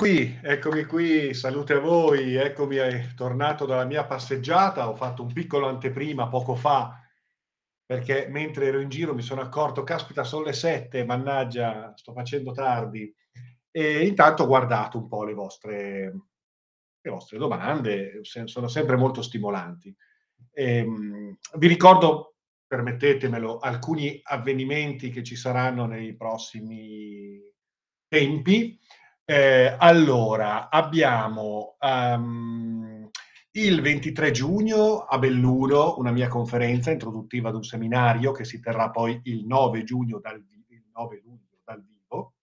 Qui, eccomi qui, salute a voi, eccomi eh, tornato dalla mia passeggiata, ho fatto un piccolo anteprima poco fa, perché mentre ero in giro mi sono accorto, caspita, sono le sette, mannaggia, sto facendo tardi. E intanto ho guardato un po' le vostre, le vostre domande, sono sempre molto stimolanti. E, ehm, vi ricordo, permettetemelo, alcuni avvenimenti che ci saranno nei prossimi tempi. Eh, allora, abbiamo um, il 23 giugno a Belluno una mia conferenza introduttiva ad un seminario che si terrà poi il 9 giugno dal, il 9 luglio dal vivo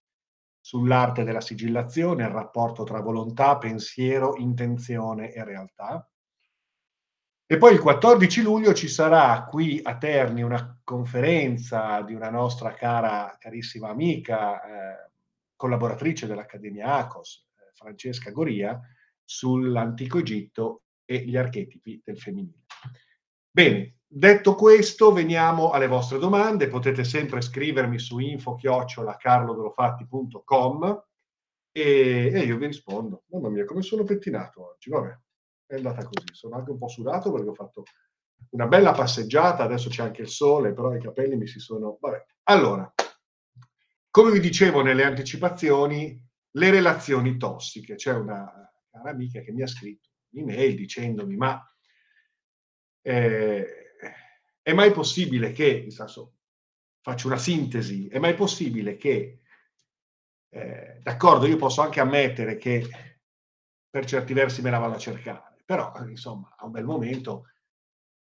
sull'arte della sigillazione, il rapporto tra volontà, pensiero, intenzione e realtà. E poi il 14 luglio ci sarà qui a Terni una conferenza di una nostra cara, carissima amica, eh, collaboratrice dell'Accademia ACOS, eh, Francesca Goria, sull'antico Egitto e gli archetipi del femminile. Bene, detto questo, veniamo alle vostre domande. Potete sempre scrivermi su info-carlodolofatti.com e, e io vi rispondo. Mamma mia, come sono pettinato oggi? Vabbè, è andata così. Sono anche un po' sudato perché ho fatto una bella passeggiata, adesso c'è anche il sole, però i capelli mi si sono... Vabbè, allora, come vi dicevo nelle anticipazioni, le relazioni tossiche. C'è una cara amica che mi ha scritto un'email dicendomi ma eh, è mai possibile che, senso, faccio una sintesi, è mai possibile che, eh, d'accordo, io posso anche ammettere che per certi versi me la vado a cercare, però insomma a un bel momento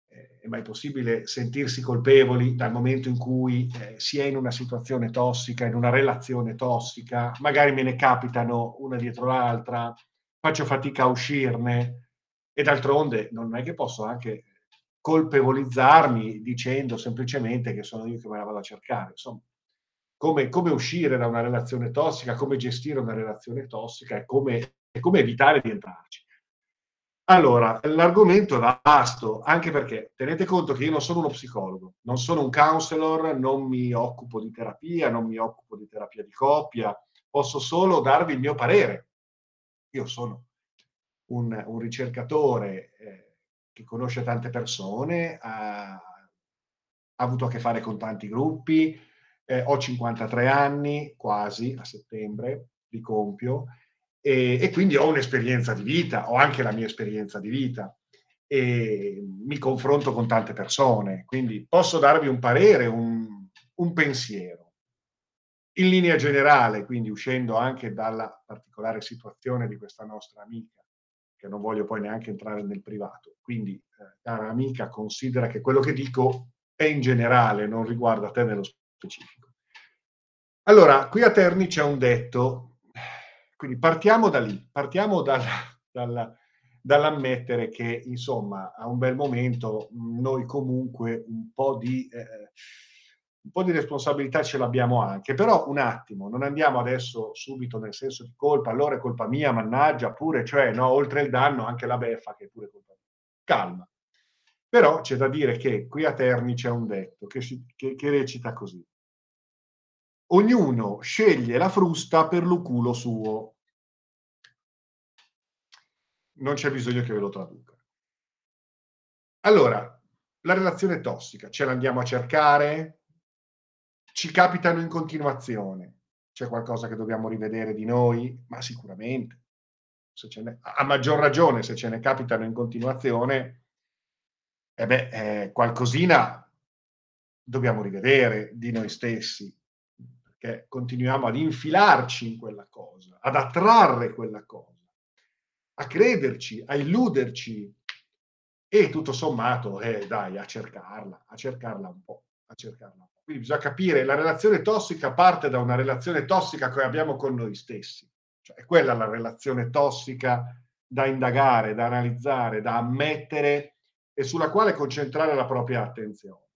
è mai possibile sentirsi colpevoli dal momento in cui eh, si è in una situazione tossica, in una relazione tossica, magari me ne capitano una dietro l'altra, faccio fatica a uscirne e d'altronde non è che posso anche colpevolizzarmi dicendo semplicemente che sono io che me la vado a cercare. Insomma, come, come uscire da una relazione tossica, come gestire una relazione tossica e come, e come evitare di entrarci. Allora, l'argomento è vasto, anche perché tenete conto che io non sono uno psicologo, non sono un counselor, non mi occupo di terapia, non mi occupo di terapia di coppia, posso solo darvi il mio parere. Io sono un, un ricercatore eh, che conosce tante persone, ha, ha, avuto a che fare con tanti gruppi, eh, ho 53 anni, quasi a settembre, li compio, e, e, quindi ho un'esperienza di vita, ho anche la mia esperienza di vita e mi confronto con tante persone, quindi posso darvi un parere, un, un pensiero. In linea generale, quindi uscendo anche dalla particolare situazione di questa nostra amica, che non voglio poi neanche entrare nel privato, quindi eh, cara amica, considera che quello che dico è in generale, non riguarda te nello specifico. Allora, qui a Terni c'è un detto quindi partiamo da lì, partiamo dal, dal, dall'ammettere che insomma a un bel momento noi comunque un po' di, eh, un po' di responsabilità ce l'abbiamo anche, però un attimo, non andiamo adesso subito nel senso di colpa, allora è colpa mia, mannaggia, pure, cioè no, oltre il danno anche la beffa che è pure colpa mia. Calma. Però c'è da dire che qui a Terni c'è un detto che, che, che recita così. Ognuno sceglie la frusta per lo culo suo. Non c'è bisogno che ve lo traduca. Allora, la relazione tossica, ce l'andiamo a cercare? Ci capitano in continuazione? C'è qualcosa che dobbiamo rivedere di noi? Ma sicuramente. Ne, a maggior ragione, se ce ne capitano in continuazione, eh beh, eh, qualcosina dobbiamo rivedere di noi stessi che continuiamo ad infilarci in quella cosa, ad attrarre quella cosa, a crederci, a illuderci e tutto sommato, eh, dai, a cercarla, a cercarla un po', a cercarla un po'. Quindi bisogna capire, la relazione tossica parte da una relazione tossica che abbiamo con noi stessi, cioè è quella la relazione tossica da indagare, da analizzare, da ammettere e sulla quale concentrare la propria attenzione.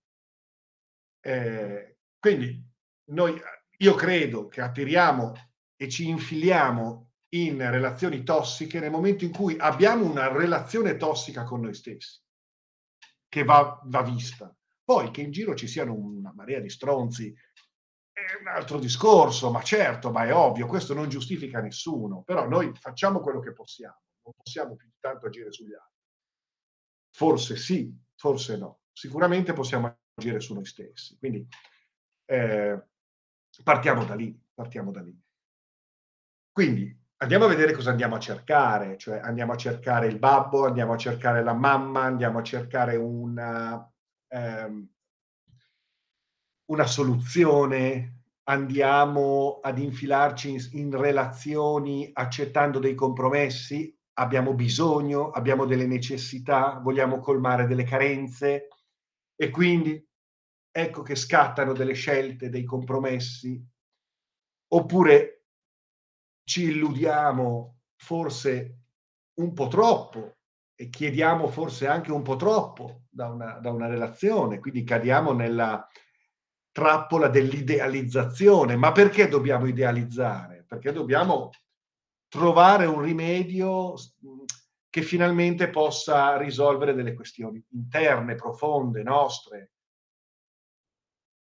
Eh, quindi noi io credo che attiriamo e ci infiliamo in relazioni tossiche nel momento in cui abbiamo una relazione tossica con noi stessi, che va, va vista. Poi che in giro ci siano una marea di stronzi è un altro discorso, ma certo, ma è ovvio, questo non giustifica nessuno, però noi facciamo quello che possiamo, non possiamo più tanto agire sugli altri. Forse sì, forse no. Sicuramente possiamo agire su noi stessi. Quindi eh, partiamo da lì, partiamo da lì. Quindi andiamo a vedere cosa andiamo a cercare, cioè andiamo a cercare il babbo, andiamo a cercare la mamma, andiamo a cercare una, ehm, una soluzione, andiamo ad infilarci in, in relazioni accettando dei compromessi, abbiamo bisogno, abbiamo delle necessità, vogliamo colmare delle carenze e quindi ecco che scattano delle scelte, dei compromessi, oppure ci illudiamo forse un po' troppo e chiediamo forse anche un po' troppo da una, da una relazione, quindi cadiamo nella trappola dell'idealizzazione. Ma perché dobbiamo idealizzare? Perché dobbiamo trovare un rimedio che finalmente possa risolvere delle questioni interne, profonde, nostre.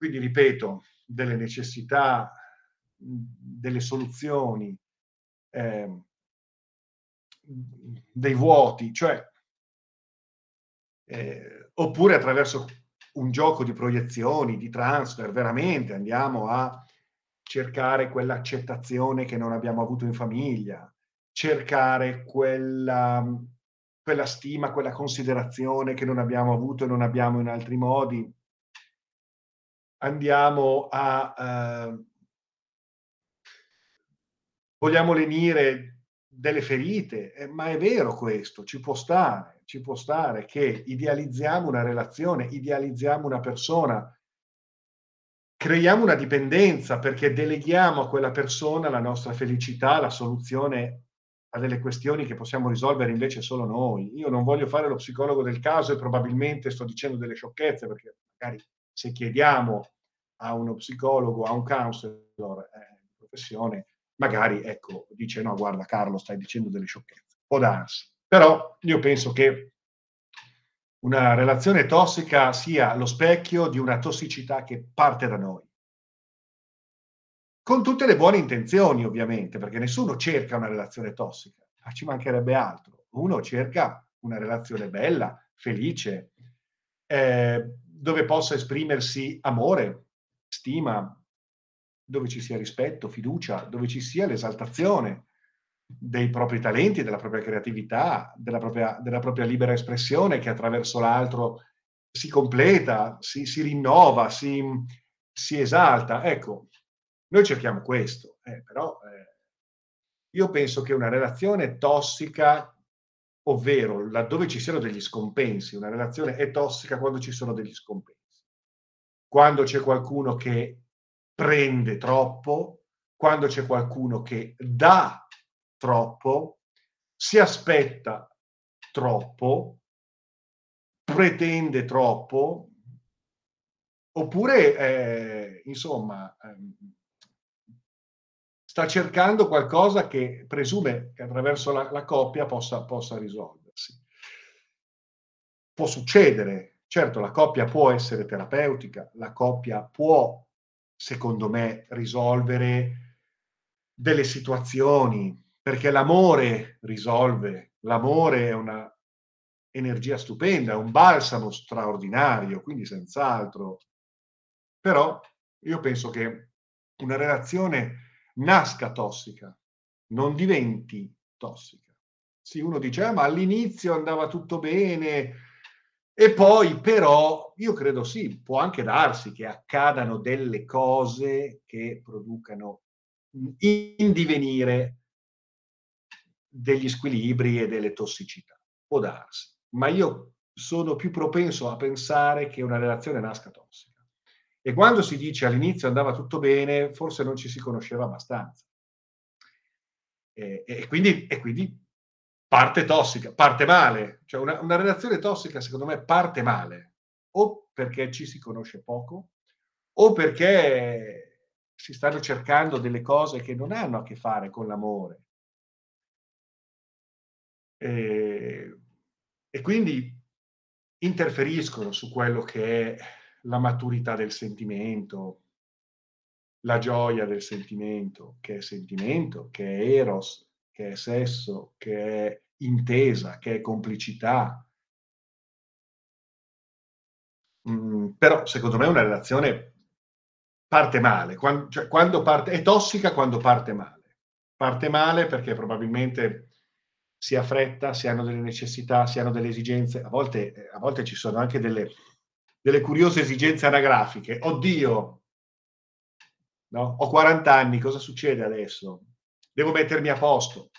Quindi, ripeto, delle necessità, delle soluzioni, eh, dei vuoti, cioè, eh, oppure attraverso un gioco di proiezioni, di transfer, veramente andiamo a cercare quell'accettazione che non abbiamo avuto in famiglia, cercare quella, quella stima, quella considerazione che non abbiamo avuto e non abbiamo in altri modi. Andiamo a... Eh, vogliamo lenire delle ferite, eh, ma è vero questo, ci può stare, ci può stare che idealizziamo una relazione, idealizziamo una persona, creiamo una dipendenza perché deleghiamo a quella persona la nostra felicità, la soluzione a delle questioni che possiamo risolvere invece solo noi. Io non voglio fare lo psicologo del caso e probabilmente sto dicendo delle sciocchezze perché magari se chiediamo a uno psicologo, a un counselor eh, di professione, magari ecco, dice no, guarda Carlo, stai dicendo delle sciocchezze. Può darsi. Però io penso che una relazione tossica sia lo specchio di una tossicità che parte da noi. Con tutte le buone intenzioni, ovviamente, perché nessuno cerca una relazione tossica, ma ci mancherebbe altro. Uno cerca una relazione bella, felice, eh, dove possa esprimersi amore, stima, dove ci sia rispetto, fiducia, dove ci sia l'esaltazione dei propri talenti, della propria creatività, della propria, della propria libera espressione che attraverso l'altro si completa, si, si rinnova, si, si, esalta. Ecco, noi cerchiamo questo, eh, però eh, io penso che una relazione tossica, ovvero laddove ci siano degli scompensi, una relazione è tossica quando ci sono degli scompensi. Quando c'è qualcuno che prende troppo, quando c'è qualcuno che dà troppo, si aspetta troppo, pretende troppo, oppure, eh, insomma, eh, sta cercando qualcosa che presume che attraverso la, la coppia possa, possa risolversi. Può succedere, certo, la coppia può essere terapeutica, la coppia può secondo me, risolvere delle situazioni, perché l'amore risolve, l'amore è una energia stupenda, è un balsamo straordinario, quindi senz'altro. Però io penso che una relazione nasca tossica, non diventi tossica. Sì, uno dice, ah, ma all'inizio andava tutto bene, e poi però io credo sì, può anche darsi che accadano delle cose che producano in divenire degli squilibri e delle tossicità. Può darsi, ma io sono più propenso a pensare che una relazione nasca tossica. E quando si dice all'inizio andava tutto bene, forse non ci si conosceva abbastanza. E, e, quindi, e quindi parte tossica, parte male. Cioè una, una, relazione tossica, secondo me, parte male. O perché ci si conosce poco, o perché si stanno cercando delle cose che non hanno a che fare con l'amore. E, e quindi interferiscono su quello che è la maturità del sentimento, la gioia del sentimento, che è sentimento, che è eros, che è sesso, che è intesa, che è complicità. Mm, però secondo me una relazione parte male, quando, cioè, quando parte, è tossica quando parte male. Parte male perché probabilmente si ha fretta, si hanno delle necessità, si hanno delle esigenze, a volte, a volte ci sono anche delle, delle curiose esigenze anagrafiche. Oddio, no? ho 40 anni, cosa succede adesso? Devo mettermi a posto,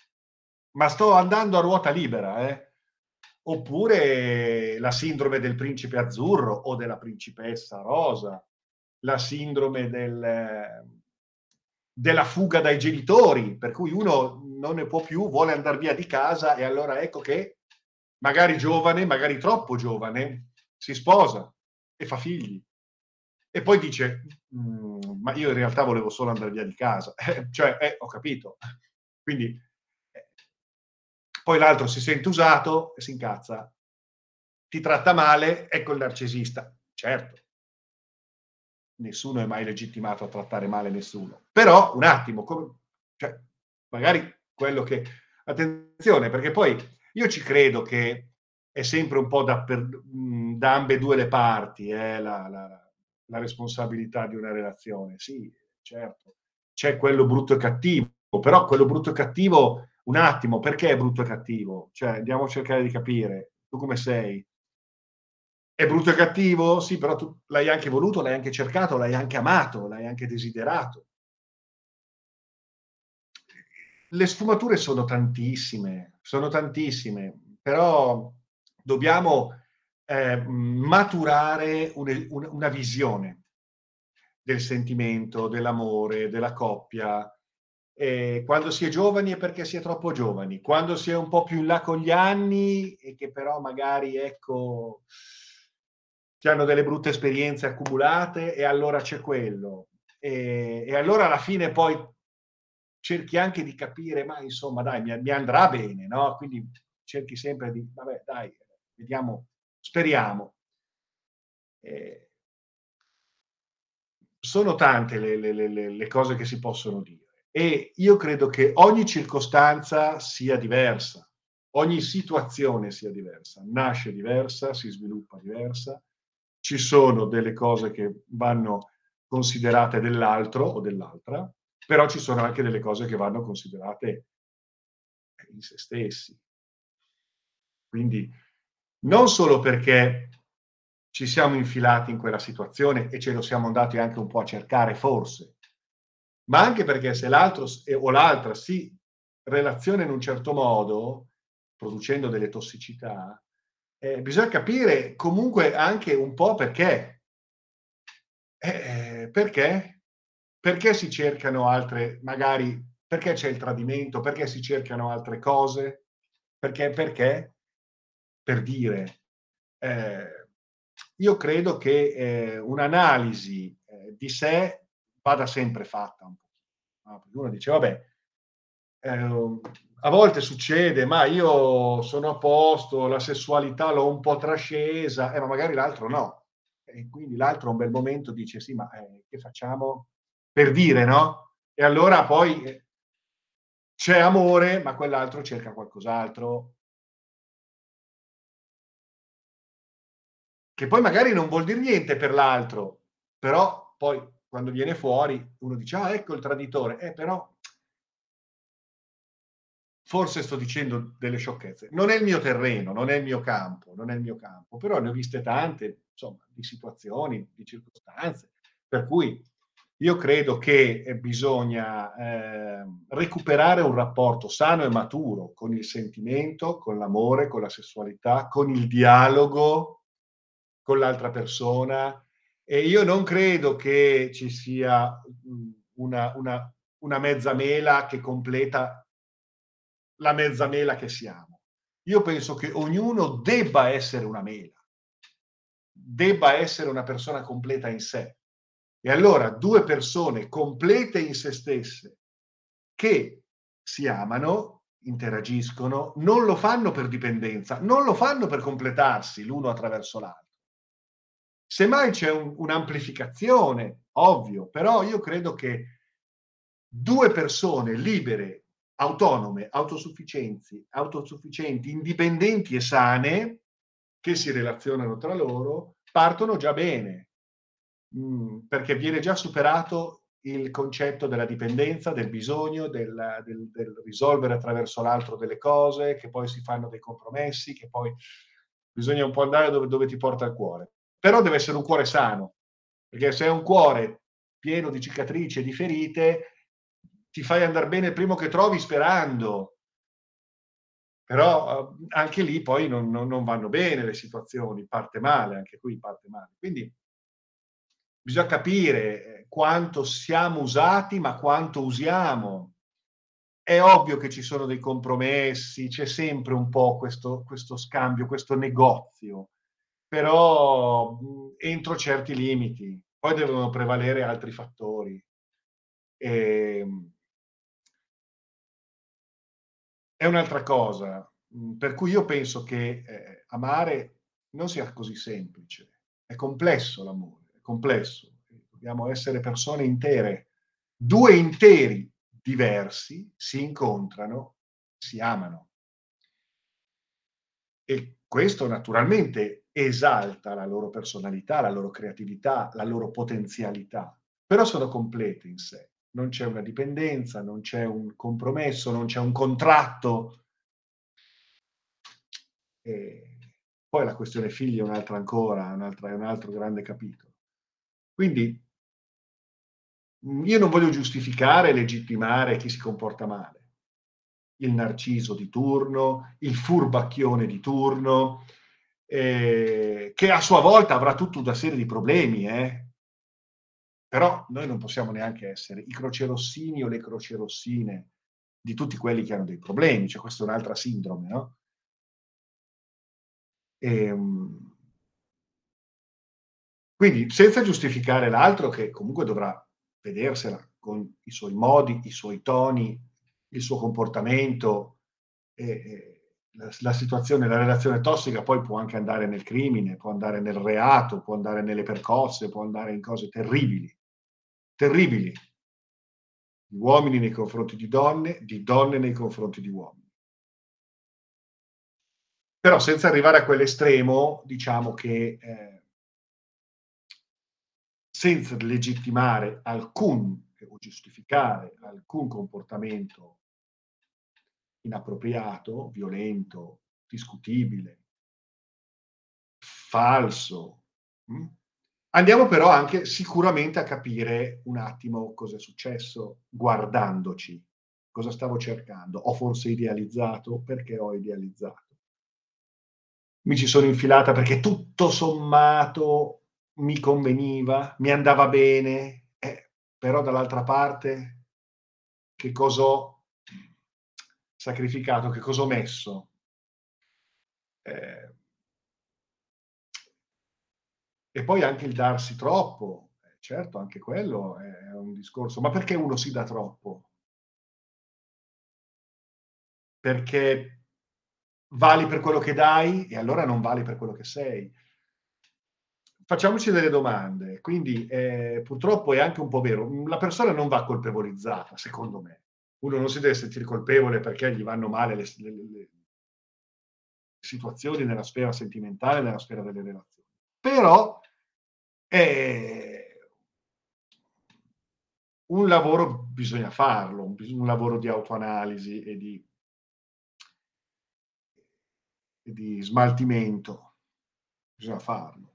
ma sto andando a ruota libera, eh? oppure la sindrome del principe azzurro o della principessa rosa, la sindrome del, della fuga dai genitori, per cui uno non ne può più, vuole andare via di casa e allora ecco che magari giovane, magari troppo giovane, si sposa e fa figli. E poi dice, mm, ma io in realtà volevo solo andare via di casa. cioè, eh, ho capito. Quindi, eh. poi l'altro si sente usato e si incazza. Ti tratta male, ecco il narcisista. Certo, nessuno è mai legittimato a trattare male nessuno. Però, un attimo, come, cioè, magari quello che... Attenzione, perché poi io ci credo che è sempre un po' da, per, da ambedue le parti eh, la, la, la, responsabilità di una relazione. Sì, certo, c'è quello brutto e cattivo, però quello brutto e cattivo, un attimo, perché è brutto e cattivo? Cioè, andiamo a cercare di capire, tu come sei? È brutto e cattivo? Sì, però tu l'hai anche voluto, l'hai anche cercato, l'hai anche amato, l'hai anche desiderato. Le sfumature sono tantissime, sono tantissime, però dobbiamo eh, maturare un, un, una visione del sentimento, dell'amore, della coppia. E quando si è giovani è perché si è troppo giovani, quando si è un po' più in là con gli anni e che però magari ecco che hanno delle brutte esperienze accumulate e allora c'è quello. E, e, allora alla fine poi cerchi anche di capire, ma insomma dai, mi, mi andrà bene, no? Quindi cerchi sempre di, vabbè dai, vediamo, speriamo. Eh, sono tante le, le, le, le cose che si possono dire e io credo che ogni circostanza sia diversa, ogni situazione sia diversa, nasce diversa, si sviluppa diversa ci sono delle cose che vanno considerate dell'altro o dell'altra, però ci sono anche delle cose che vanno considerate in se stessi. Quindi non solo perché ci siamo infilati in quella situazione e ce lo siamo andati anche un po' a cercare forse, ma anche perché se l'altro o l'altra si relaziona in un certo modo, producendo delle tossicità, eh, bisogna capire comunque anche un po' perché. Eh, perché? Perché si cercano altre, magari, perché c'è il tradimento, perché si cercano altre cose? Perché? Perché? Per dire, eh, io credo che eh, un'analisi eh, di sé vada sempre fatta un po'. No? Uno dice, vabbè, eh, a volte succede, ma io sono a posto, la sessualità l'ho un po' trascesa, eh, ma magari l'altro no. E quindi l'altro a un bel momento dice sì, ma eh, che facciamo? Per dire, no? E allora poi eh, c'è amore, ma quell'altro cerca qualcos'altro. Che poi magari non vuol dire niente per l'altro, però poi quando viene fuori uno dice, ah ecco il traditore, eh però forse sto dicendo delle sciocchezze. Non è il mio terreno, non è il mio campo, non è il mio campo, però ne ho viste tante, insomma, di situazioni, di circostanze, per cui io credo che eh, bisogna eh, recuperare un rapporto sano e maturo con il sentimento, con l'amore, con la sessualità, con il dialogo con l'altra persona. E io non credo che ci sia una, una, una mezza mela che completa la mezza mela che siamo. Io penso che ognuno debba essere una mela, debba essere una persona completa in sé. E allora due persone complete in se stesse che si amano, interagiscono, non lo fanno per dipendenza, non lo fanno per completarsi l'uno attraverso l'altro. Semmai c'è un, un'amplificazione ovvio, però io credo che due persone libere, autonome, autosufficienti, autosufficienti, indipendenti e sane, che si relazionano tra loro, partono già bene, mm, perché viene già superato il concetto della dipendenza, del bisogno, del, del, del, risolvere attraverso l'altro delle cose, che poi si fanno dei compromessi, che poi bisogna un po' andare dove, dove ti porta il cuore. Però deve essere un cuore sano, perché se è un cuore pieno di cicatrici e di ferite, ti fai andare bene il primo che trovi sperando. Però eh, anche lì poi non, non, non vanno bene le situazioni, parte male, anche qui parte male. Quindi bisogna capire eh, quanto siamo usati, ma quanto usiamo. È ovvio che ci sono dei compromessi, c'è sempre un po' questo, questo scambio, questo negozio, però entro certi limiti. Poi devono prevalere altri fattori. E, ehm, è un'altra cosa, per cui io penso che eh, amare non sia così semplice, è complesso l'amore complesso, dobbiamo essere persone intere. Due interi diversi si incontrano, si amano. E questo naturalmente esalta la loro personalità, la loro creatività, la loro potenzialità, però sono complete in sé. Non c'è una dipendenza, non c'è un compromesso, non c'è un contratto. E poi la questione figli è un'altra ancora, un'altra, è un altro grande capitolo. Quindi io non voglio giustificare legittimare chi si comporta male. Il narciso di turno, il furbacchione di turno, eh, che a sua volta avrà tutta una serie di problemi, eh? però noi non possiamo neanche essere i crocerossini o le crocerossine di tutti quelli che hanno dei problemi, cioè questa è un'altra sindrome, no? E, ehm, quindi senza giustificare l'altro che comunque dovrà vedersela con i suoi modi, i suoi toni, il suo comportamento, e, e la, situazione, la relazione tossica poi può anche andare nel crimine, può andare nel reato, può andare nelle percosse, può andare in cose terribili, terribili, di uomini nei confronti di donne, di donne nei confronti di uomini. Però senza arrivare a quell'estremo, diciamo che eh, senza legittimare alcun o giustificare alcun comportamento inappropriato, violento, discutibile, falso. Mm? Andiamo però anche sicuramente a capire un attimo cosa è successo guardandoci, cosa stavo cercando. Ho forse idealizzato? Perché ho idealizzato? Mi ci sono infilata perché tutto sommato mi conveniva, mi andava bene, eh, però dall'altra parte che cosa ho sacrificato, che cosa ho messo? Eh, e poi anche il darsi troppo, eh, certo, anche quello è un discorso, ma perché uno si dà troppo? Perché vali per quello che dai e allora non vali per quello che sei facciamoci delle domande. Quindi eh, purtroppo è anche un po' vero, la persona non va colpevolizzata, secondo me. Uno non si deve sentire colpevole perché gli vanno male le, le, le situazioni nella sfera sentimentale, nella sfera delle relazioni. Però eh, un lavoro bisogna farlo, un lavoro di autoanalisi e di, e di smaltimento, bisogna farlo.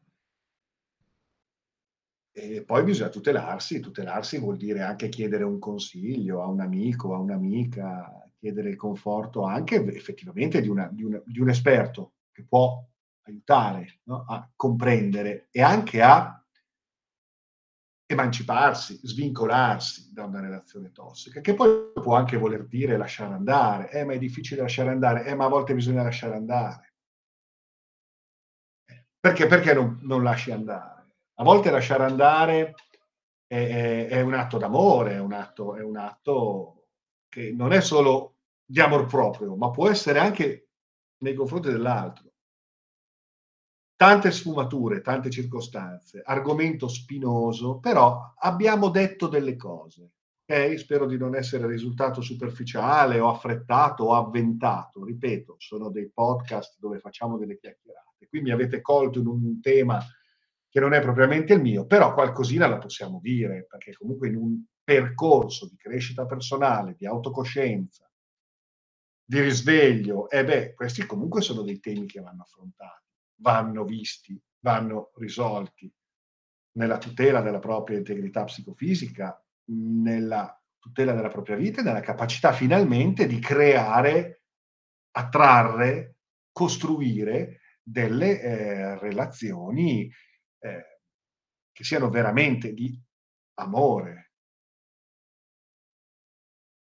E poi bisogna tutelarsi, tutelarsi vuol dire anche chiedere un consiglio a un amico, a un'amica, chiedere il conforto anche effettivamente di, una, di, una, di un esperto che può aiutare no? a comprendere e anche a emanciparsi, svincolarsi da una relazione tossica, che poi può anche voler dire lasciare andare, eh, ma è difficile lasciare andare, eh, ma a volte bisogna lasciare andare. Perché, perché non, non lasci andare? A volte lasciare andare è, è, è un atto d'amore, è un atto, è un atto che non è solo di amor proprio, ma può essere anche nei confronti dell'altro. tante sfumature, tante circostanze, argomento spinoso, però abbiamo detto delle cose. Okay? Spero di non essere risultato superficiale o affrettato o avventato. Ripeto, sono dei podcast dove facciamo delle chiacchierate. Qui mi avete colto in un tema che non è propriamente il mio, però qualcosina la possiamo dire, perché comunque in un percorso di crescita personale, di autocoscienza, di risveglio, e eh beh, questi comunque sono dei temi che vanno affrontati, vanno visti, vanno risolti nella tutela della propria integrità psicofisica, nella tutela della propria vita e nella capacità finalmente di creare, attrarre, costruire delle eh, relazioni eh, che siano veramente di amore.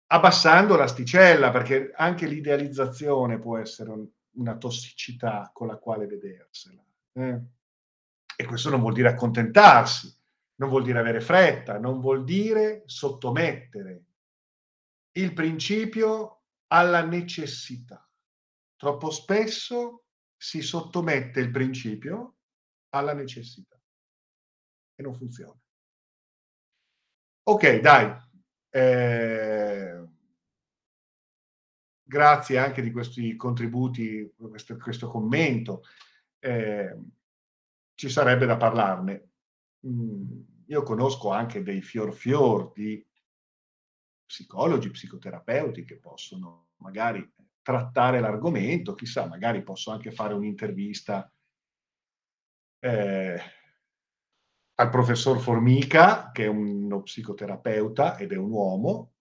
Abbassando l'asticella, perché anche l'idealizzazione può essere un, una tossicità con la quale vedersela. Eh? E questo non vuol dire accontentarsi, non vuol dire avere fretta, non vuol dire sottomettere il principio alla necessità. Troppo spesso si sottomette il principio alla necessità e non funziona. Ok, dai. Eh, grazie anche di questi contributi, questo, questo commento. Eh, ci sarebbe da parlarne. Mm, io conosco anche dei fior fior di psicologi, psicoterapeuti che possono magari trattare l'argomento, chissà, magari posso anche fare un'intervista eh, al professor Formica, che è uno psicoterapeuta ed è un uomo,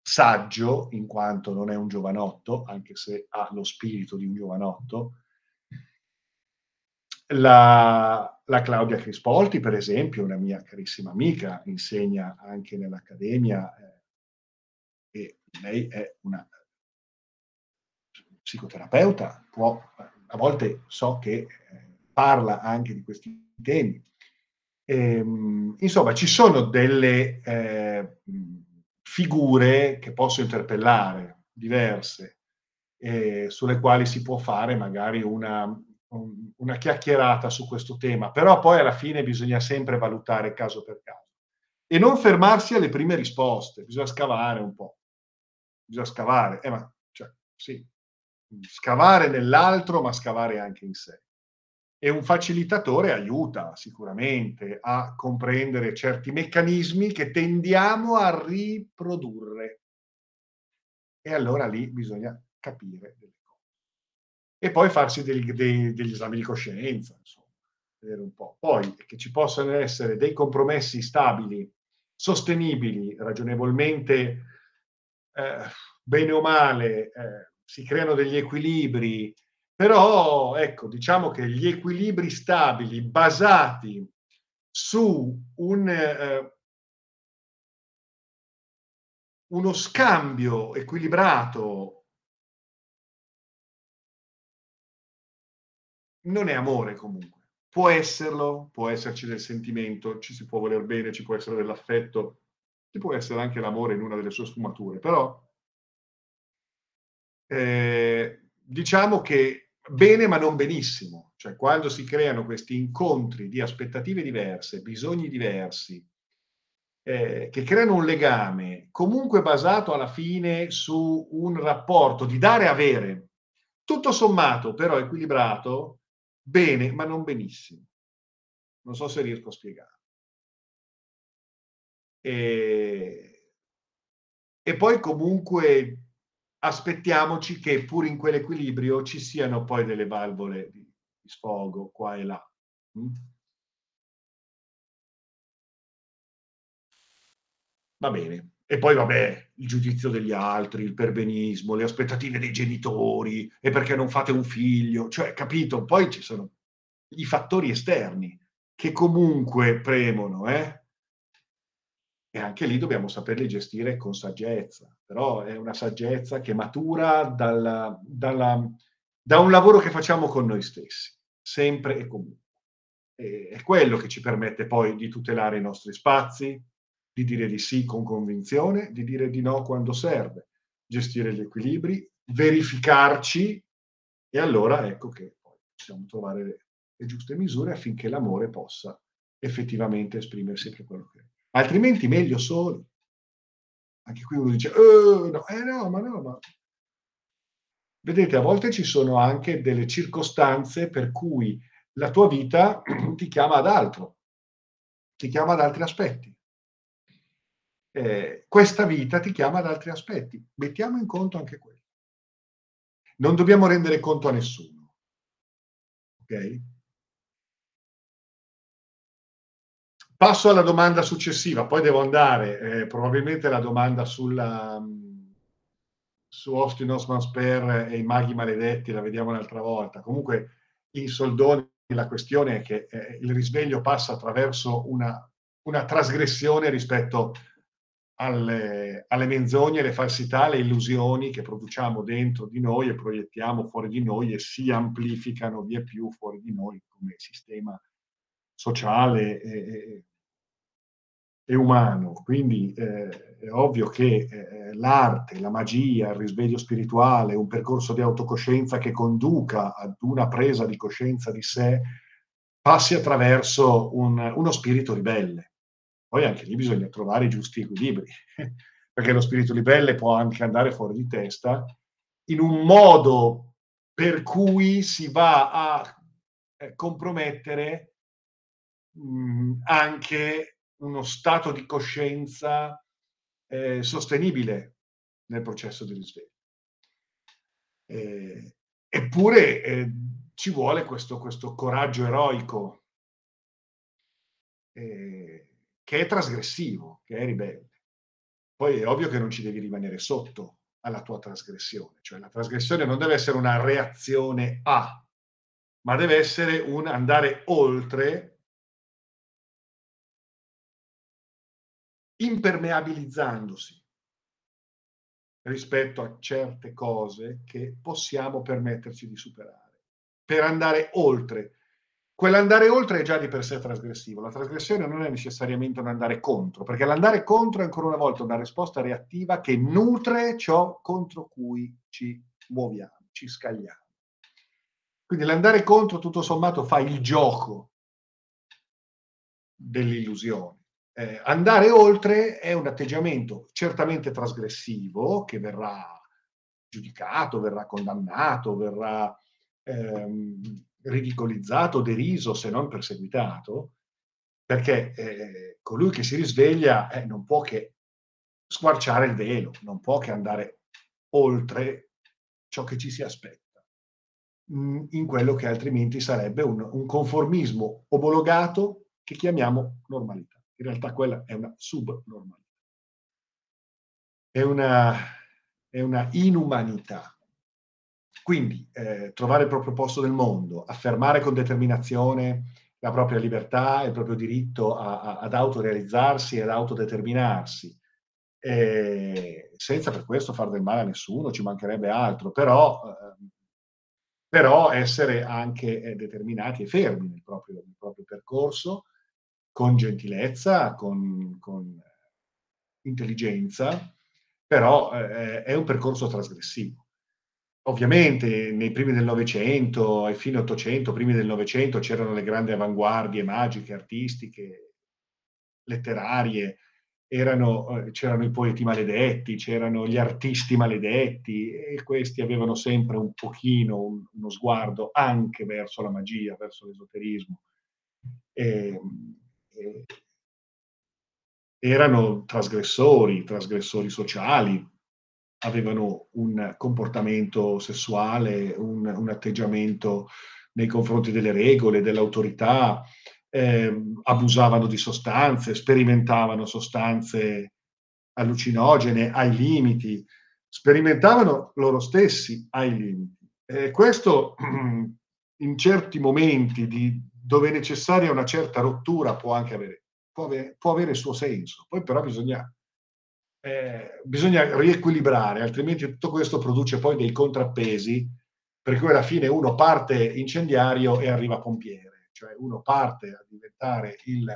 saggio in quanto non è un giovanotto, anche se ha lo spirito di un giovanotto, la, la, Claudia Crispolti, per esempio, una mia carissima amica, insegna anche nell'Accademia eh, e lei è una psicoterapeuta, può, a volte so che eh, parla anche di questi temi. Ehm, insomma, ci sono delle eh, figure che posso interpellare, diverse, eh, sulle quali si può fare magari una, una chiacchierata su questo tema, però poi alla fine bisogna sempre valutare caso per caso e non fermarsi alle prime risposte, bisogna scavare un po', bisogna scavare, eh, ma cioè, sì, scavare nell'altro, ma scavare anche in sé. E un facilitatore aiuta sicuramente a comprendere certi meccanismi che tendiamo a riprodurre. E allora lì bisogna capire delle e poi farsi degli, dei, degli esami di coscienza, insomma, vedere un po'. Poi che ci possano essere dei compromessi stabili, sostenibili, ragionevolmente, eh, bene o male, eh, si creano degli equilibri, però ecco, diciamo che gli equilibri stabili basati su un, eh, uno scambio equilibrato non è amore comunque. Può esserlo, può esserci del sentimento, ci si può voler bene, ci può essere dell'affetto, ci può essere anche l'amore in una delle sue sfumature, però eh, diciamo che bene ma non benissimo, cioè quando si creano questi incontri di aspettative diverse, bisogni diversi, eh, che creano un legame comunque basato alla fine su un rapporto di dare e avere, tutto sommato però equilibrato, bene, ma non benissimo. Non so se riesco a spiegare. E, e poi comunque aspettiamoci che pur in quell'equilibrio ci siano poi delle valvole di, sfogo qua e là. Mm? Va bene. E poi vabbè, il giudizio degli altri, il perbenismo, le aspettative dei genitori, e perché non fate un figlio, cioè, capito? Poi ci sono i fattori esterni che comunque premono, eh? E anche lì dobbiamo saperli gestire con saggezza, però è una saggezza che matura dalla, dalla, da un lavoro che facciamo con noi stessi, sempre e comunque. E è quello che ci permette poi di tutelare i nostri spazi, di dire di sì con convinzione, di dire di no quando serve, gestire gli equilibri, verificarci e allora ecco che poi possiamo trovare le giuste misure affinché l'amore possa effettivamente esprimersi per quello che è. Altrimenti meglio soli. Anche qui uno dice, eh no, eh no, ma no, ma... Vedete, a volte ci sono anche delle circostanze per cui la tua vita ti chiama ad altro, ti chiama ad altri aspetti. Eh, questa vita ti chiama ad altri aspetti. Mettiamo in conto anche quello. Non dobbiamo rendere conto a nessuno. Ok? Passo alla domanda successiva, poi devo andare, eh, probabilmente la domanda sulla, mm, su Austin Osman Sper e i maghi maledetti la vediamo un'altra volta. Comunque in soldoni la questione è che eh, il risveglio passa attraverso una, una trasgressione rispetto alle, alle, menzogne, le falsità, le illusioni che produciamo dentro di noi e proiettiamo fuori di noi e si amplificano via più fuori di noi come sistema sociale e, e umano. Quindi eh, è ovvio che eh, l'arte, la magia, il risveglio spirituale, un percorso di autocoscienza che conduca ad una presa di coscienza di sé, passi attraverso un, uno spirito ribelle. Poi anche lì bisogna trovare i giusti equilibri, perché lo spirito ribelle può anche andare fuori di testa in un modo per cui si va a eh, compromettere mh, anche uno stato di coscienza eh, sostenibile nel processo di risveglio. Eh, eppure eh, ci vuole questo, questo coraggio eroico eh, che è trasgressivo, che è ribelle. Poi è ovvio che non ci devi rimanere sotto alla tua trasgressione, cioè la trasgressione non deve essere una reazione a, ma deve essere un andare oltre impermeabilizzandosi rispetto a certe cose che possiamo permetterci di superare, per andare oltre. Quell'andare oltre è già di per sé trasgressivo, la trasgressione non è necessariamente un andare contro, perché l'andare contro è ancora una volta una risposta reattiva che nutre ciò contro cui ci muoviamo, ci scagliamo. Quindi l'andare contro tutto sommato fa il gioco dell'illusione eh, andare oltre è un atteggiamento certamente trasgressivo che verrà giudicato, verrà condannato, verrà ehm, ridicolizzato, deriso, se non perseguitato, perché eh, colui che si risveglia eh, non può che squarciare il velo, non può che andare oltre ciò che ci si aspetta, mm, in quello che altrimenti sarebbe un, un conformismo omologato che chiamiamo normalità. In realtà quella è una subnormalità. È una, è una inumanità. Quindi eh, trovare il proprio posto nel mondo, affermare con determinazione la propria libertà, il proprio diritto a, a, ad autorealizzarsi e ad autodeterminarsi, eh, senza per questo far del male a nessuno, ci mancherebbe altro, però, eh, però essere anche eh, determinati e fermi nel proprio, nel proprio percorso, con gentilezza, con, con intelligenza, però eh, è un percorso trasgressivo. Ovviamente nei primi del Novecento, ai fine Ottocento, primi del Novecento c'erano le grandi avanguardie magiche, artistiche, letterarie, erano, eh, c'erano i poeti maledetti, c'erano gli artisti maledetti e questi avevano sempre un pochino un, uno sguardo anche verso la magia, verso l'esoterismo. E, ehm, erano trasgressori, trasgressori sociali, avevano un comportamento sessuale, un, un atteggiamento nei confronti delle regole, dell'autorità, eh, abusavano di sostanze, sperimentavano sostanze allucinogene ai limiti, sperimentavano loro stessi ai limiti. E questo in certi momenti di, dove è necessaria una certa rottura può anche avere, può avere, può avere il suo senso. Poi però bisogna, eh, bisogna riequilibrare, altrimenti tutto questo produce poi dei contrappesi, per cui alla fine uno parte incendiario e arriva pompiere, cioè uno parte a diventare il,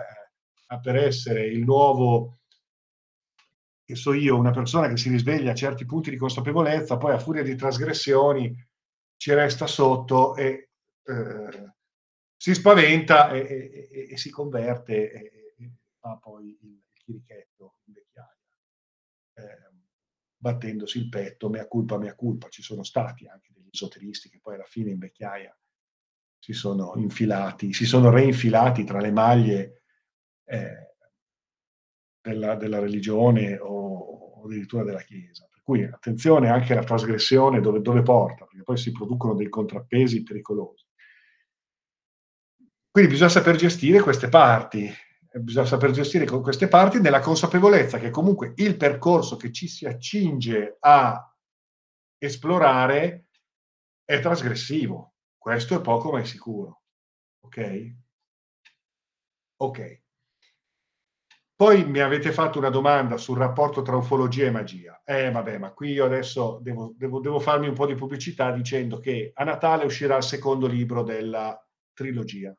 a per essere il nuovo, che so io, una persona che si risveglia a certi punti di consapevolezza, poi a furia di trasgressioni ci resta sotto e eh, si spaventa e, e, e si converte e, fa poi il, chirichetto in vecchiaia, eh, battendosi il petto, mea culpa, mea culpa. Ci sono stati anche degli esoteristi che poi alla fine in vecchiaia si sono infilati, si sono reinfilati tra le maglie eh, della, della, religione o, o, addirittura della Chiesa. Per cui attenzione anche alla trasgressione dove, dove porta, perché poi si producono dei contrappesi pericolosi. Quindi bisogna saper gestire queste parti, bisogna saper gestire queste parti nella consapevolezza che comunque il percorso che ci si accinge a esplorare è trasgressivo. Questo è poco ma è sicuro. Ok? Ok. Poi mi avete fatto una domanda sul rapporto tra ufologia e magia. Eh, vabbè, ma qui io adesso devo, devo, devo farmi un po' di pubblicità dicendo che a Natale uscirà il secondo libro della trilogia.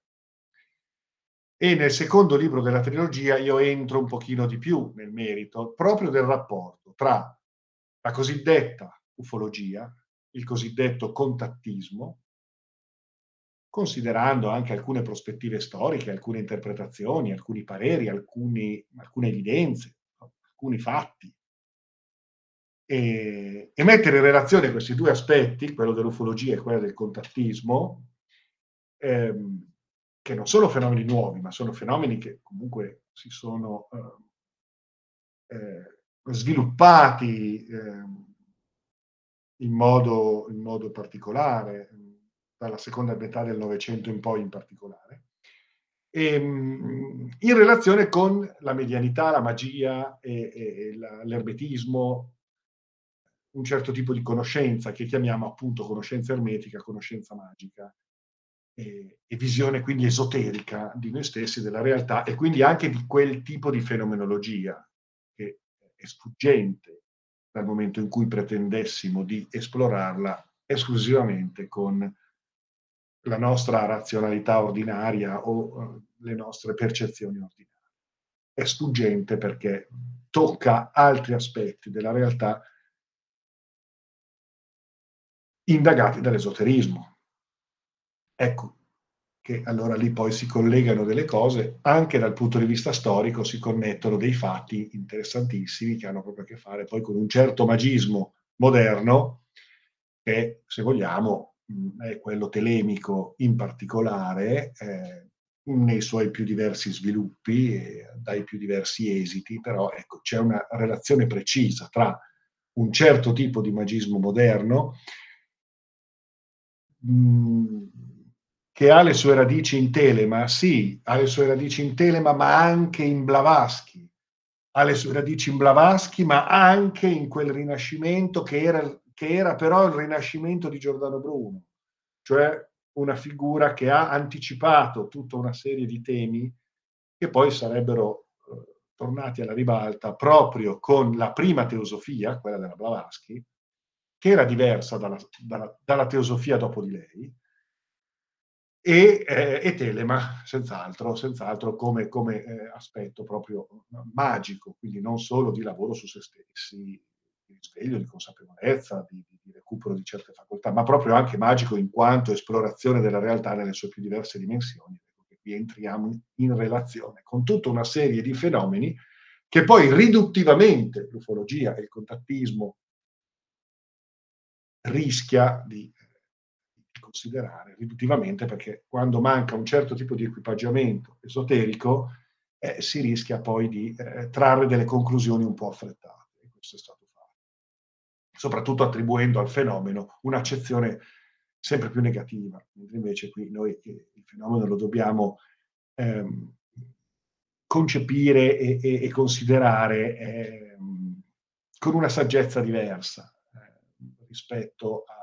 E nel secondo libro della trilogia io entro un pochino di più nel merito proprio del rapporto tra la cosiddetta ufologia, il cosiddetto contattismo, considerando anche alcune prospettive storiche, alcune interpretazioni, alcuni pareri, alcuni, alcune evidenze, alcuni fatti, e, e, mettere in relazione questi due aspetti, quello dell'ufologia e quello del contattismo, ehm, che non sono fenomeni nuovi, ma sono fenomeni che comunque si sono eh, eh, sviluppati eh, in, modo, in, modo, particolare, dalla seconda metà del Novecento in poi in particolare, e, ehm, in relazione con la medianità, la magia e, e la, l'ermetismo, un certo tipo di conoscenza che chiamiamo appunto conoscenza ermetica, conoscenza magica, e, e visione quindi esoterica di noi stessi, della realtà e quindi anche di quel tipo di fenomenologia che è sfuggente dal momento in cui pretendessimo di esplorarla esclusivamente con la nostra razionalità ordinaria o uh, le nostre percezioni ordinarie. È sfuggente perché tocca altri aspetti della realtà indagati dall'esoterismo. Ecco che allora lì poi si collegano delle cose, anche dal punto di vista storico si connettono dei fatti interessantissimi che hanno proprio a che fare poi con un certo magismo moderno che, se vogliamo, è quello telemico in particolare, eh, nei suoi più diversi sviluppi, e dai più diversi esiti, però ecco, c'è una relazione precisa tra un certo tipo di magismo moderno, mh, che ha le sue radici in Telema, sì, ha le sue radici in Telema, ma anche in Blavatsky, ha le sue radici in Blavatsky, ma anche in quel rinascimento che era, che era però il rinascimento di Giordano Bruno, cioè una figura che ha anticipato tutta una serie di temi che poi sarebbero eh, tornati alla ribalta proprio con la prima teosofia, quella della Blavatsky, che era diversa dalla, dalla, dalla teosofia dopo di lei, e, eh, e Telema, senz'altro, senz'altro come, come eh, aspetto proprio magico, quindi non solo di lavoro su se stessi, di risveglio, di consapevolezza, di, di, recupero di certe facoltà, ma proprio anche magico in quanto esplorazione della realtà nelle sue più diverse dimensioni. Ecco qui entriamo in relazione con tutta una serie di fenomeni che poi riduttivamente l'ufologia e il contattismo rischia di considerare riduttivamente perché quando manca un certo tipo di equipaggiamento esoterico eh, si rischia poi di eh, trarre delle conclusioni un po' affrettate. Questo è stato fatto. Soprattutto attribuendo al fenomeno un'accezione sempre più negativa, mentre invece qui noi eh, il fenomeno lo dobbiamo ehm, concepire e, e, e considerare ehm, con una saggezza diversa eh, rispetto a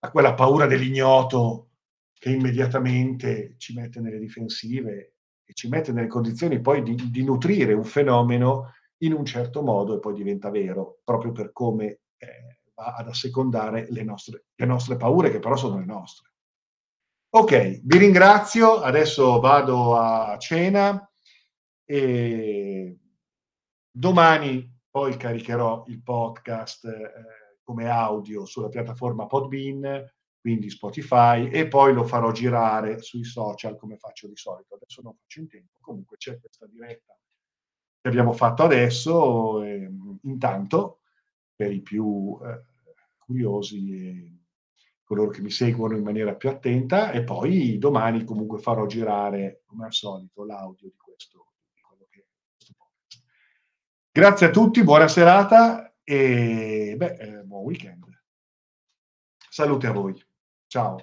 a quella paura dell'ignoto che immediatamente ci mette nelle difensive e ci mette nelle condizioni poi di, di nutrire un fenomeno in un certo modo e poi diventa vero, proprio per come eh, va ad assecondare le nostre, le nostre paure, che però sono le nostre. Ok, vi ringrazio, adesso vado a cena e domani poi caricherò il podcast. Eh, come audio sulla piattaforma Podbean, quindi Spotify, e poi lo farò girare sui social come faccio di solito. Adesso non faccio in tempo, comunque c'è questa diretta che abbiamo fatto adesso. E, intanto, per i più eh, curiosi e coloro che mi seguono in maniera più attenta, e poi domani comunque farò girare, come al solito, l'audio di questo, di questo. Grazie a tutti, buona serata e beh, eh, buon weekend. Salute a voi. Ciao.